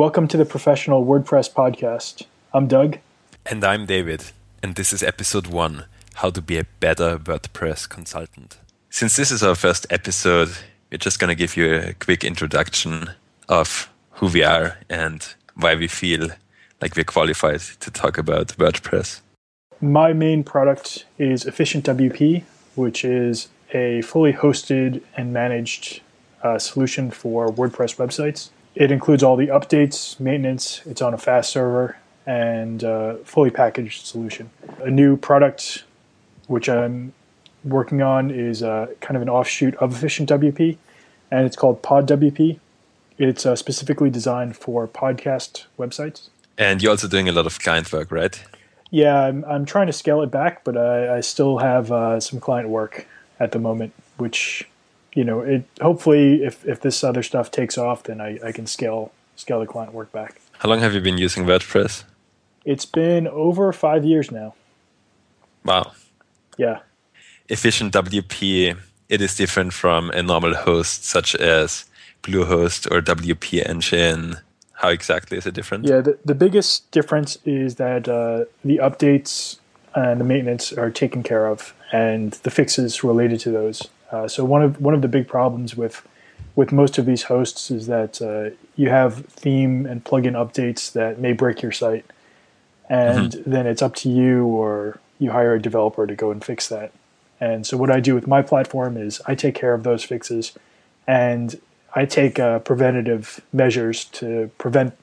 Welcome to the Professional WordPress Podcast. I'm Doug. And I'm David. And this is episode one How to Be a Better WordPress Consultant. Since this is our first episode, we're just going to give you a quick introduction of who we are and why we feel like we're qualified to talk about WordPress. My main product is Efficient WP, which is a fully hosted and managed uh, solution for WordPress websites. It includes all the updates, maintenance, it's on a fast server, and uh, fully packaged solution. A new product which I'm working on is uh, kind of an offshoot of Efficient WP, and it's called Pod WP. It's uh, specifically designed for podcast websites. And you're also doing a lot of client work, right? Yeah, I'm, I'm trying to scale it back, but I, I still have uh, some client work at the moment, which you know, it hopefully if, if this other stuff takes off, then I, I can scale scale the client work back. How long have you been using WordPress? It's been over five years now. Wow. Yeah. Efficient WP, it is different from a normal host such as Bluehost or WP Engine. How exactly is it different? Yeah, the, the biggest difference is that uh, the updates and the maintenance are taken care of, and the fixes related to those. Uh, so one of one of the big problems with with most of these hosts is that uh, you have theme and plugin updates that may break your site, and mm-hmm. then it's up to you or you hire a developer to go and fix that. And so what I do with my platform is I take care of those fixes, and I take uh, preventative measures to prevent,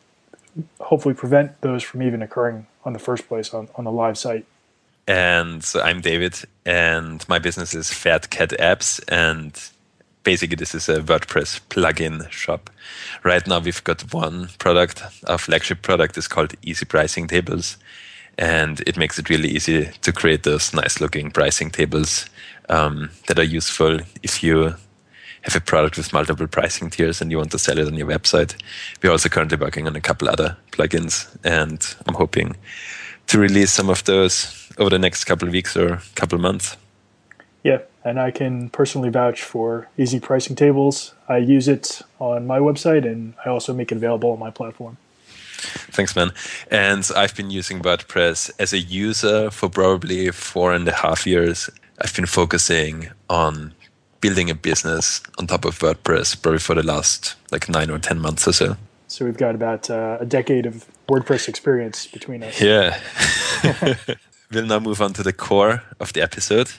hopefully prevent those from even occurring on the first place on, on the live site. And so I'm David, and my business is Fat Cat Apps. And basically, this is a WordPress plugin shop. Right now, we've got one product. Our flagship product is called Easy Pricing Tables. And it makes it really easy to create those nice looking pricing tables um, that are useful if you have a product with multiple pricing tiers and you want to sell it on your website. We're also currently working on a couple other plugins, and I'm hoping to release some of those over the next couple of weeks or couple of months. Yeah, and I can personally vouch for easy pricing tables. I use it on my website, and I also make it available on my platform. Thanks, man. And I've been using WordPress as a user for probably four and a half years. I've been focusing on building a business on top of WordPress probably for the last like nine or 10 months or so. So we've got about uh, a decade of WordPress experience between us. Yeah. we'll now move on to the core of the episode.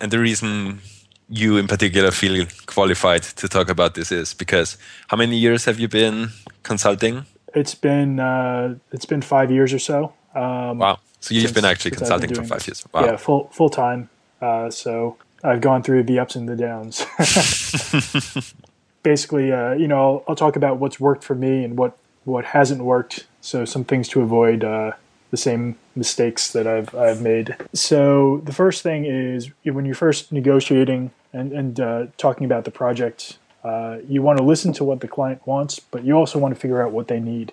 And the reason you in particular feel qualified to talk about this is because how many years have you been consulting? It's been uh, it's been five years or so. Um, wow! So you've since, been actually consulting been for five years. Wow. Yeah, full full time. Uh, so I've gone through the ups and the downs. Basically, uh, you know, I'll, I'll, talk about what's worked for me and what what hasn't worked. So some things to avoid uh, the same mistakes that I've I've made. So the first thing is when you're first negotiating and, and uh, talking about the project, uh, you want to listen to what the client wants, but you also want to figure out what they need.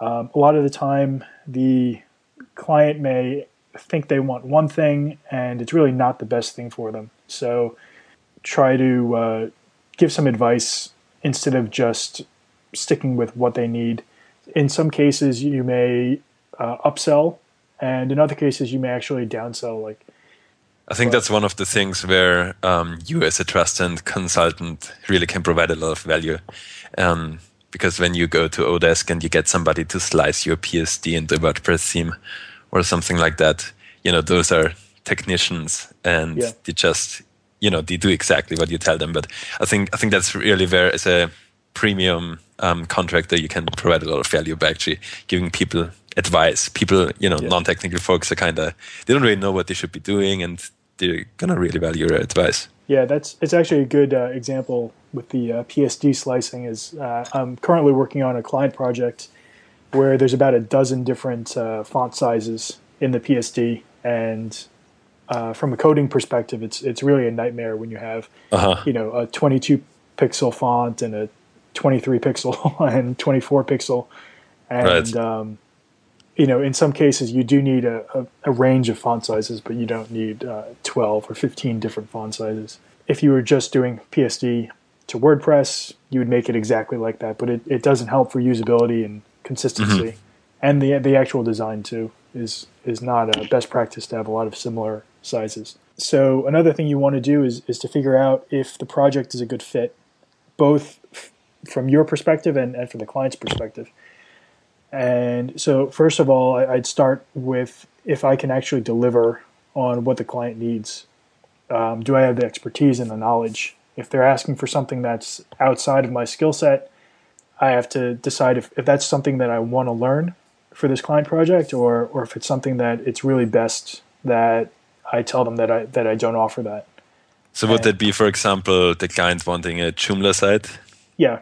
Um, a lot of the time, the client may think they want one thing, and it's really not the best thing for them. So try to uh, give some advice instead of just sticking with what they need. In some cases, you may uh, upsell, and in other cases you may actually downsell. Like, I think but, that's one of the things where um, you, as a trust and consultant, really can provide a lot of value. Um, because when you go to Odesk and you get somebody to slice your PSD into WordPress theme or something like that, you know, those are technicians and yeah. they just, you know, they do exactly what you tell them. But I think I think that's really where, as a premium um, contractor, you can provide a lot of value by actually giving people advice. People, you know, yeah. non-technical folks are kind of they don't really know what they should be doing, and they're gonna really value your advice. Yeah, that's it's actually a good uh, example with the uh, PSD slicing. Is uh, I'm currently working on a client project where there's about a dozen different uh, font sizes in the PSD, and uh, from a coding perspective, it's it's really a nightmare when you have uh-huh. you know a 22 pixel font and a 23 pixel and 24 pixel, and right. um, you know, in some cases you do need a, a, a range of font sizes, but you don't need uh, 12 or 15 different font sizes. If you were just doing PSD, to WordPress, you would make it exactly like that, but it, it doesn't help for usability and consistency. Mm-hmm. And the the actual design too is is not a best practice to have a lot of similar sizes. So another thing you want to do is is to figure out if the project is a good fit, both from your perspective and, and from the client's perspective. And so first of all, I'd start with if I can actually deliver on what the client needs. Um, do I have the expertise and the knowledge? If they're asking for something that's outside of my skill set, I have to decide if, if that's something that I want to learn for this client project or, or if it's something that it's really best that I tell them that I, that I don't offer that. So would and, that be, for example, the client wanting a Joomla site? Yeah.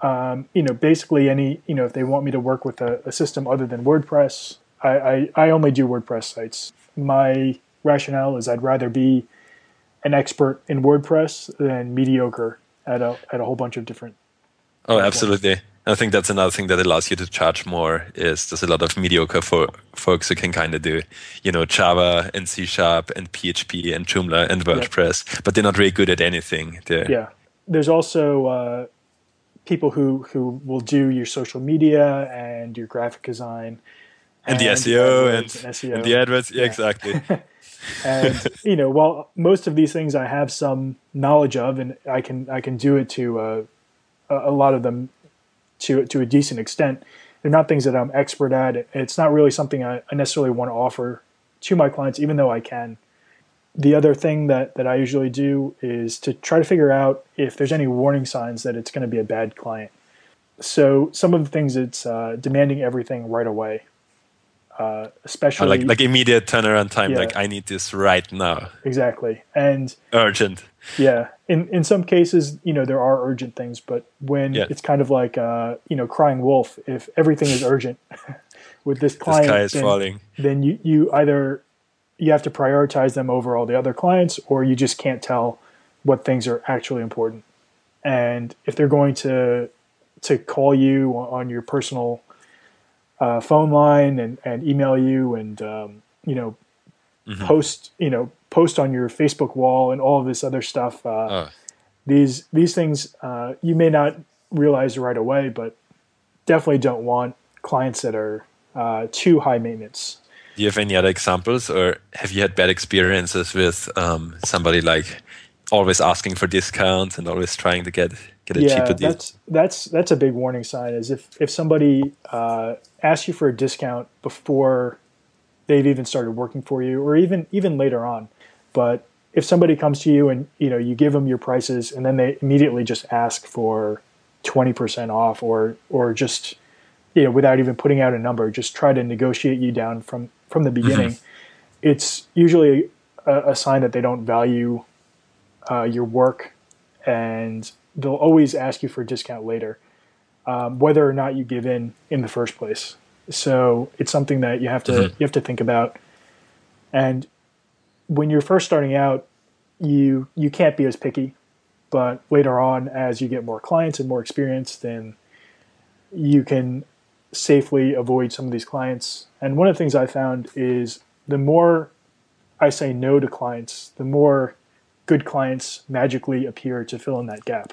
Um, you know, basically any, you know, if they want me to work with a, a system other than WordPress, I, I, I only do WordPress sites. My rationale is I'd rather be an expert in WordPress than mediocre at a at a whole bunch of different. Oh, absolutely. I think that's another thing that allows you to charge more. Is there's a lot of mediocre for folks who can kind of do, you know, Java and C Sharp and PHP and Joomla and WordPress, yep. but they're not really good at anything. They're, yeah, there's also uh, people who who will do your social media and your graphic design and, and the SEO and, and, SEO. and the AdWords. Yeah, yeah. exactly. and you know, while most of these things I have some knowledge of, and I can I can do it to uh, a lot of them to to a decent extent. They're not things that I'm expert at. It's not really something I, I necessarily want to offer to my clients, even though I can. The other thing that, that I usually do is to try to figure out if there's any warning signs that it's going to be a bad client. So some of the things it's uh, demanding everything right away uh, especially like like immediate turnaround time. Yeah. Like I need this right now. Exactly, and urgent. Yeah, in in some cases, you know, there are urgent things, but when yeah. it's kind of like uh, you know, crying wolf. If everything is urgent with this client, this then, then you you either you have to prioritize them over all the other clients, or you just can't tell what things are actually important. And if they're going to to call you on your personal uh, phone line and, and email you and um, you know mm-hmm. post you know post on your Facebook wall and all of this other stuff. Uh, uh. These these things uh, you may not realize right away, but definitely don't want clients that are uh, too high maintenance. Do you have any other examples, or have you had bad experiences with um, somebody like always asking for discounts and always trying to get get a yeah, cheaper deal. That's that's that's a big warning sign. Is if if somebody uh, asks you for a discount before they've even started working for you, or even even later on, but if somebody comes to you and you know you give them your prices and then they immediately just ask for twenty percent off, or or just you know without even putting out a number, just try to negotiate you down from from the beginning. Mm-hmm. It's usually a, a sign that they don't value uh, your work, and they'll always ask you for a discount later, um, whether or not you give in in the first place. So it's something that you have to mm-hmm. you have to think about. And when you're first starting out, you you can't be as picky, but later on, as you get more clients and more experience, then you can safely avoid some of these clients. And one of the things I found is the more I say no to clients, the more good clients magically appear to fill in that gap.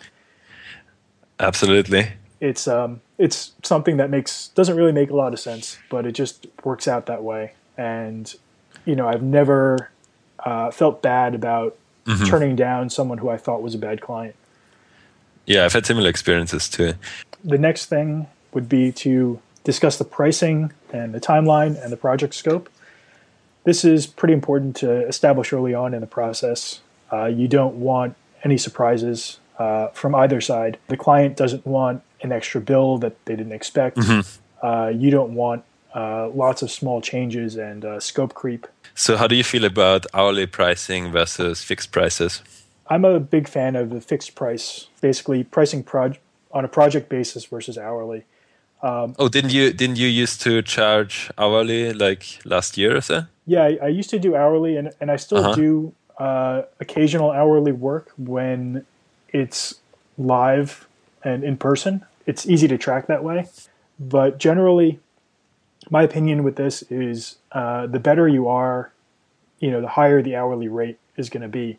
Absolutely. It's um it's something that makes doesn't really make a lot of sense, but it just works out that way. And you know, I've never uh, felt bad about mm-hmm. turning down someone who I thought was a bad client. Yeah, I've had similar experiences too. The next thing would be to discuss the pricing and the timeline and the project scope. This is pretty important to establish early on in the process. Uh, you don't want any surprises uh, from either side. The client doesn't want an extra bill that they didn't expect. Mm-hmm. Uh, you don't want uh, lots of small changes and uh, scope creep. So, how do you feel about hourly pricing versus fixed prices? I'm a big fan of the fixed price, basically pricing proj- on a project basis versus hourly. Um, oh, didn't you didn't you used to charge hourly like last year or so? Yeah, I, I used to do hourly, and, and I still uh-huh. do uh, occasional hourly work when it's live and in person. It's easy to track that way. But generally, my opinion with this is uh, the better you are, you know, the higher the hourly rate is going to be.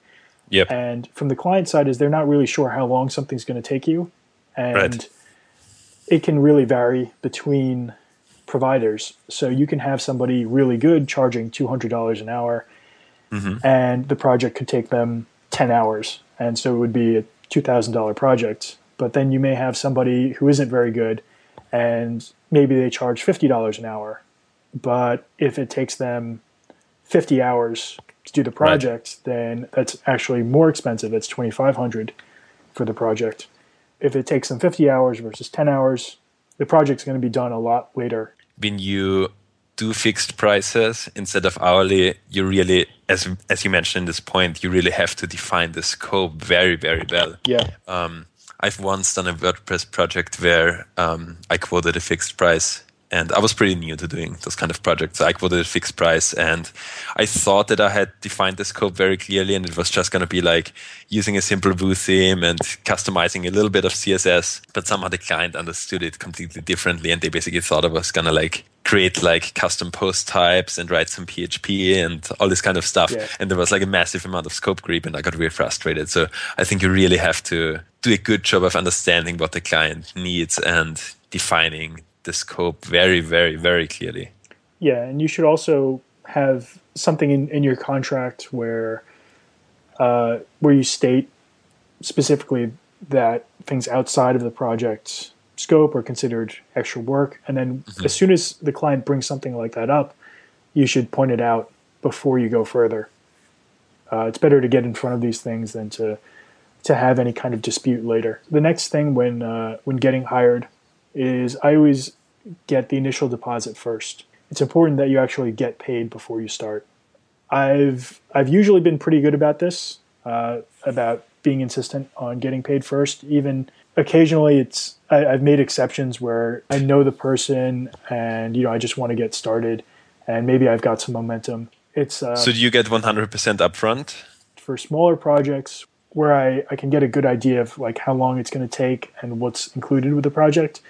Yep. And from the client side, is they're not really sure how long something's going to take you, and Right. It can really vary between providers. So you can have somebody really good charging two hundred dollars an hour, mm-hmm. and the project could take them ten hours, and so it would be a two thousand dollar project. But then you may have somebody who isn't very good, and maybe they charge fifty dollars an hour, but if it takes them 50 hours to do the project, then that's actually more expensive. It's 2500 for the project. If it takes them 50 hours versus 10 hours, the project's going to be done a lot later. when you do fixed prices instead of hourly, you really, as as you mentioned in this point, you really have to define the scope very, very well. Yeah. Um, I've once done a WordPress project where um, I quoted a fixed price, and I was pretty new to doing those kind of projects. I quoted a fixed price, and I thought that I had defined the scope very clearly, and it was just going to be like using a simple Vue theme and customizing a little bit of CSS. But somehow the client understood it completely differently, and they basically thought I was going to like create like custom post types and write some PHP and all this kind of stuff. Yeah. And there was like a massive amount of scope creep, and I got really frustrated. So I think you really have to do a good job of understanding what the client needs and defining the scope very, very, very clearly. Yeah, and you should also have something in, in your contract where uh, where you state specifically that things outside of the project scope are considered extra work, and then as soon as the client brings something like that up, you should point it out before you go further. Uh, it's better to get in front of these things than to to have any kind of dispute later. The next thing when uh, when getting hired is I always get the initial deposit first. It's important that you actually get paid before you start. I've I've usually been pretty good about this, uh, about being insistent on getting paid first. Even occasionally, it's I, I've made exceptions where I know the person and you know I just want to get started, and maybe I've got some momentum. It's uh, So do you get 100% upfront? for smaller projects where I, I can get a good idea of like how long it's going to take and what's included with the project.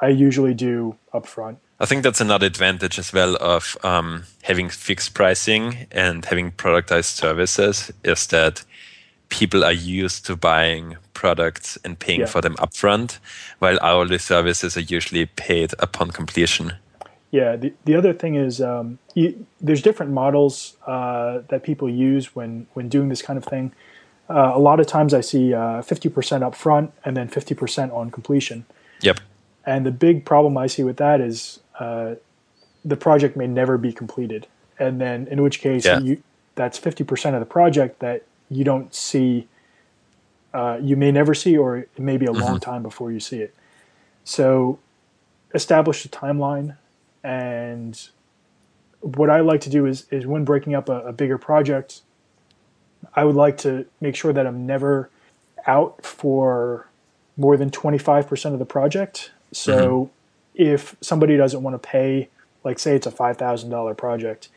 I usually do upfront. I think that's another advantage as well of um, having fixed pricing and having productized services is that people are used to buying products and paying Yeah. for them upfront, while hourly services are usually paid upon completion. Yeah. The, the other thing is um, you, there's different models uh, that people use when, when doing this kind of thing. Uh, a lot of times I see uh, 50% upfront and then 50% on completion. Yep. And the big problem I see with that is uh, the project may never be completed. And then, in which case, Yeah. you, that's 50% of the project that you don't see, uh, you may never see, or it may be a long time before you see it. So, establish a timeline. And what I like to do is, is when breaking up a, a bigger project, I would like to make sure that I'm never out for more than 25% of the project. So if somebody doesn't want to pay, like say it's a $5,000 project,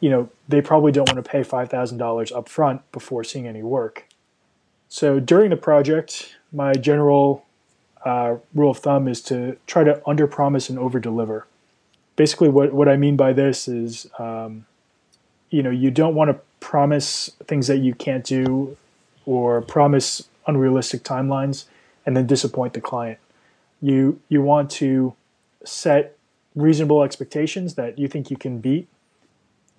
you know, they probably don't want to pay $5,000 up front before seeing any work. So during the project, my general uh, rule of thumb is to try to under promise and over deliver. Basically, what, what I mean by this is, um, you know, you don't want to promise things that you can't do or promise unrealistic timelines and then disappoint the client. You you want to set reasonable expectations that you think you can beat.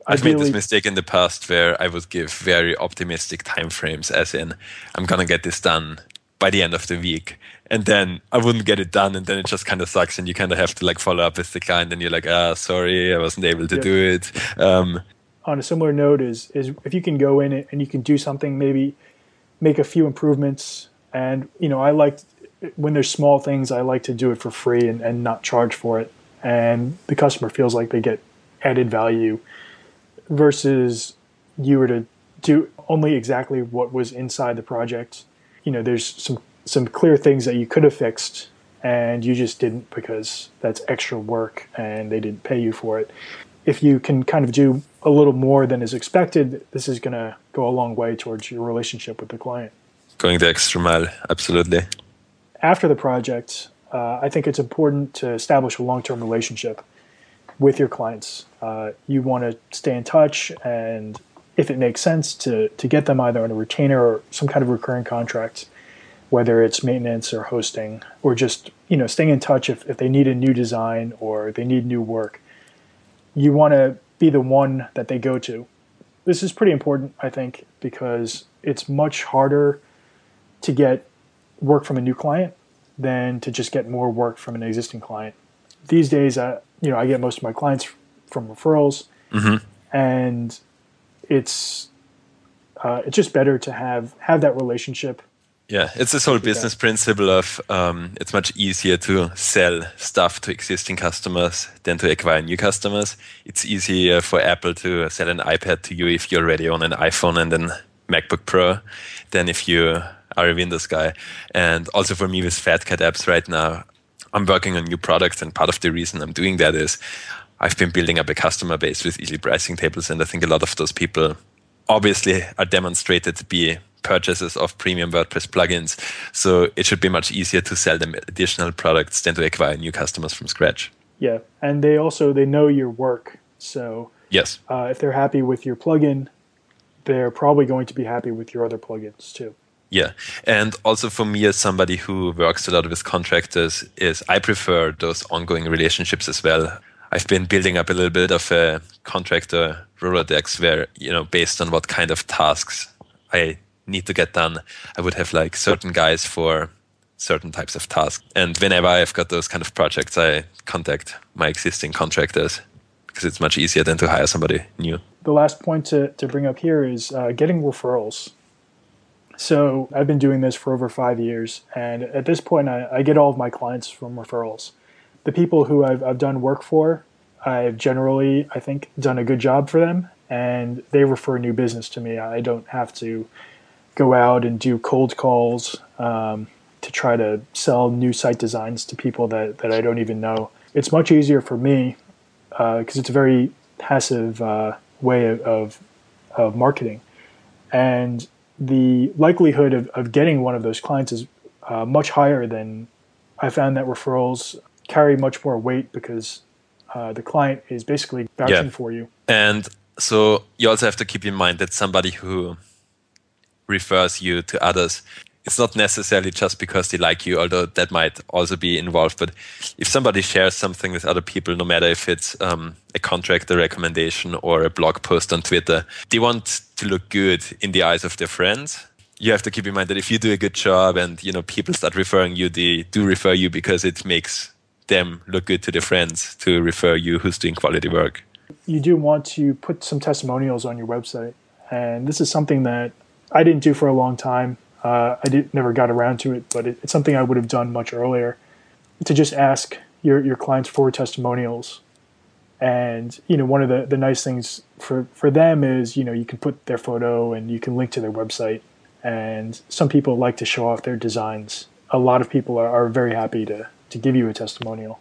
I've made this mistake in the past where I would give very optimistic timeframes, as in, I'm gonna get this done by the end of the week. And then I wouldn't get it done, and then it just kind of sucks, and you kind of have to like follow up with the client, and you're like, ah, sorry, I wasn't able to Yeah. do it. Um, on a similar note is is if you can go in and you can do something maybe make a few improvements. And you know i like when there's small things i like to do it for free and, and not charge for it. And the customer feels like they get added value versus you were to do only exactly what was inside the project. You know there's some some clear things that you could have fixed and you just didn't because that's extra work and they didn't pay you for it if you can kind of do a little more than is expected, this is going to go a long way towards your relationship with the client. going the extra mile, absolutely. After the project, uh, I think it's important to establish a long term relationship with your clients. Uh, you want to stay in touch and if it makes sense to to get them either on a retainer or some kind of recurring contract, whether it's maintenance or hosting or just you know staying in touch if, if they need a new design or they need new work. You want to be the one that they go to. This is pretty important, I think, because it's much harder to get work from a new client than to just get more work from an existing client. These days, I, you know, I get most of my clients from referrals, Mm-hmm. and it's uh, it's just better to have have that relationship. Yeah, it's this whole business principle of um, it's much easier to sell stuff to existing customers than to acquire new customers. It's easier for Apple to sell an iPad to you if you're already own an iPhone and an MacBook Pro than if you are a Windows guy. And also for me with Fat Cat apps right now, I'm working on new products, and part of the reason I'm doing that is I've been building up a customer base with easy pricing tables, and I think a lot of those people obviously are demonstrated to be purchases of premium WordPress plugins. So it should be much easier to sell them additional products than to acquire new customers from scratch. Yeah, and they also they know your work, so Yes. uh, if they're happy with your plugin, they're probably going to be happy with your other plugins too. Yeah. And also for me as somebody who works a lot with contractors is I prefer those ongoing relationships as well. I've been building up a little bit of a contractor Rolodex where, you know, based on what kind of tasks I need to get done, I would have like certain guys for certain types of tasks. And whenever I've got those kind of projects, I contact my existing contractors because it's much easier than to hire somebody new. The last point to, to bring up here is uh, getting referrals. So I've been doing this for over five years, and at this point, I, I get all of my clients from referrals. The people who I've, I've done work for, I've generally, I think, done a good job for them, and they refer new business to me. I don't have to go out and do cold calls um, to try to sell new site designs to people that, that I don't even know. It's much easier for me because it's a very passive uh, way of, of, of marketing. And the likelihood of, of getting one of those clients is uh, much higher than I found that referrals carry much more weight because uh, the client is basically vouching Yeah. for you. And so you also have to keep in mind that somebody who refers you to others, it's not necessarily just because they like you, although that might also be involved. But if somebody shares something with other people, no matter if it's um, a contractor recommendation or a blog post on Twitter, they want to look good in the eyes of their friends. You have to keep in mind that if you do a good job and you know people start referring you, they do refer you because it makes them look good to their friends to refer you who's doing quality work. you do want to put some testimonials on your website, and this is something that I didn't do for a long time. Uh, I did never got around to it, but it, it's something I would have done much earlier. To just ask your your clients for testimonials, and you know one of the the nice things for for them is you know you can put their photo and you can link to their website, and some people like to show off their designs. A lot of people are, are very happy to to give you a testimonial.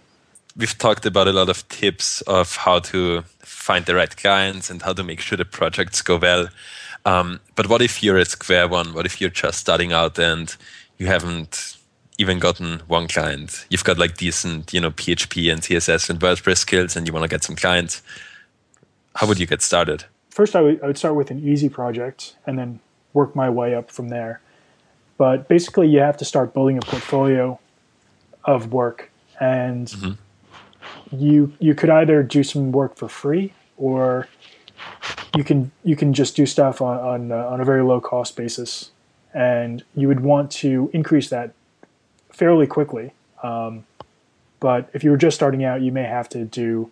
we've talked about a lot of tips of how to find the right clients and how to make sure the projects go well. Um, but what if you're a Square One? What if you're just starting out and you haven't even gotten one client? You've got like decent, you know, PHP and CSS and WordPress skills, and you want to get some clients. How would you get started? first I would, I would start with an easy project and then work my way up from there. But basically, you have to start building a portfolio of work, and you you could either do some work for free or you can you can just do stuff on on, uh, on a very low cost basis, and you would want to increase that fairly quickly. Um, but if you were just starting out, you may have to do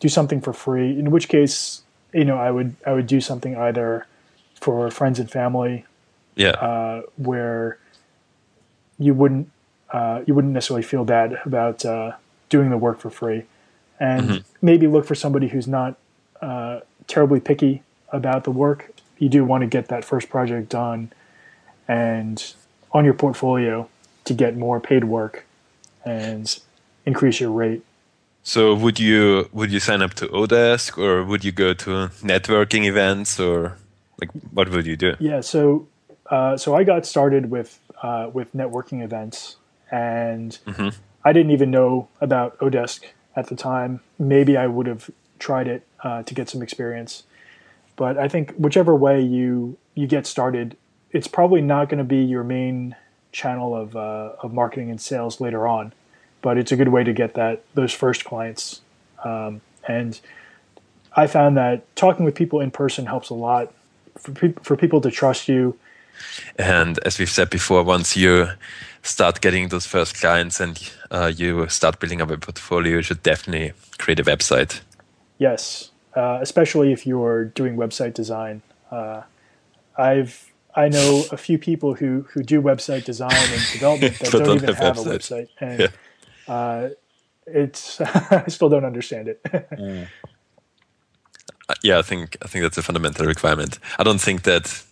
do something for free. In which case, you know, I would I would do something either for friends and family Yeah. uh, where you wouldn't uh, you wouldn't necessarily feel bad about uh, doing the work for free, and maybe look for somebody who's not uh, terribly picky about the work. You do want to get that first project done and on your portfolio to get more paid work and increase your rate. So would you would you sign up to Odesk or would you go to networking events or like what would you do? Yeah, so uh, so I got started with uh, with networking events, and I didn't even know about Odesk at the time. Maybe I would have tried it uh, to get some experience, But I think whichever way you you get started, it's probably not going to be your main channel of uh, of marketing and sales later on. But it's a good way to get that those first clients. Um, and I found that talking with people in person helps a lot for, pe- for people to trust you. And as we've said before, once you start getting those first clients and uh, you start building up a portfolio, you should definitely create a website. Yes, uh, especially if you're doing website design. Uh, I've I know a few people who who do website design and development that don't, don't, even have, have a website, and yeah. uh, it's I still don't understand it. mm. Yeah, I think I think that's a fundamental requirement. I don't think that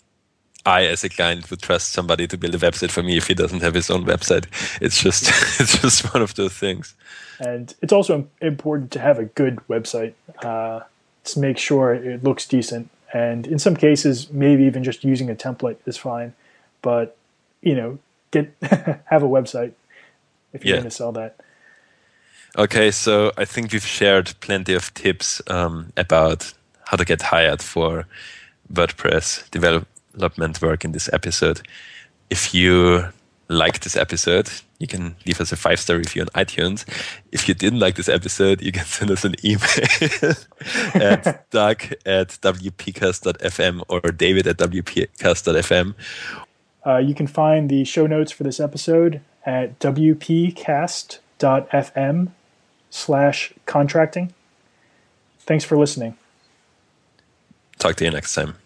I, as a client, would trust somebody to build a website for me if he doesn't have his own website. It's just it's just one of those things. And it's also important to have a good website uh, to make sure it looks decent. And in some cases, maybe even just using a template is fine. But you know, get have a website if you're yeah. going to sell that. Okay, so I think we've shared plenty of tips um, about how to get hired for WordPress development work in this episode. If you like this episode, you can leave us a five star review on iTunes. If you didn't like this episode, you can send us an email at doug at wpcast.fm or david at wpcast.fm. Uh, you can find the show notes for this episode at wpcast.fm slash contracting. Thanks for listening. Talk to you next time.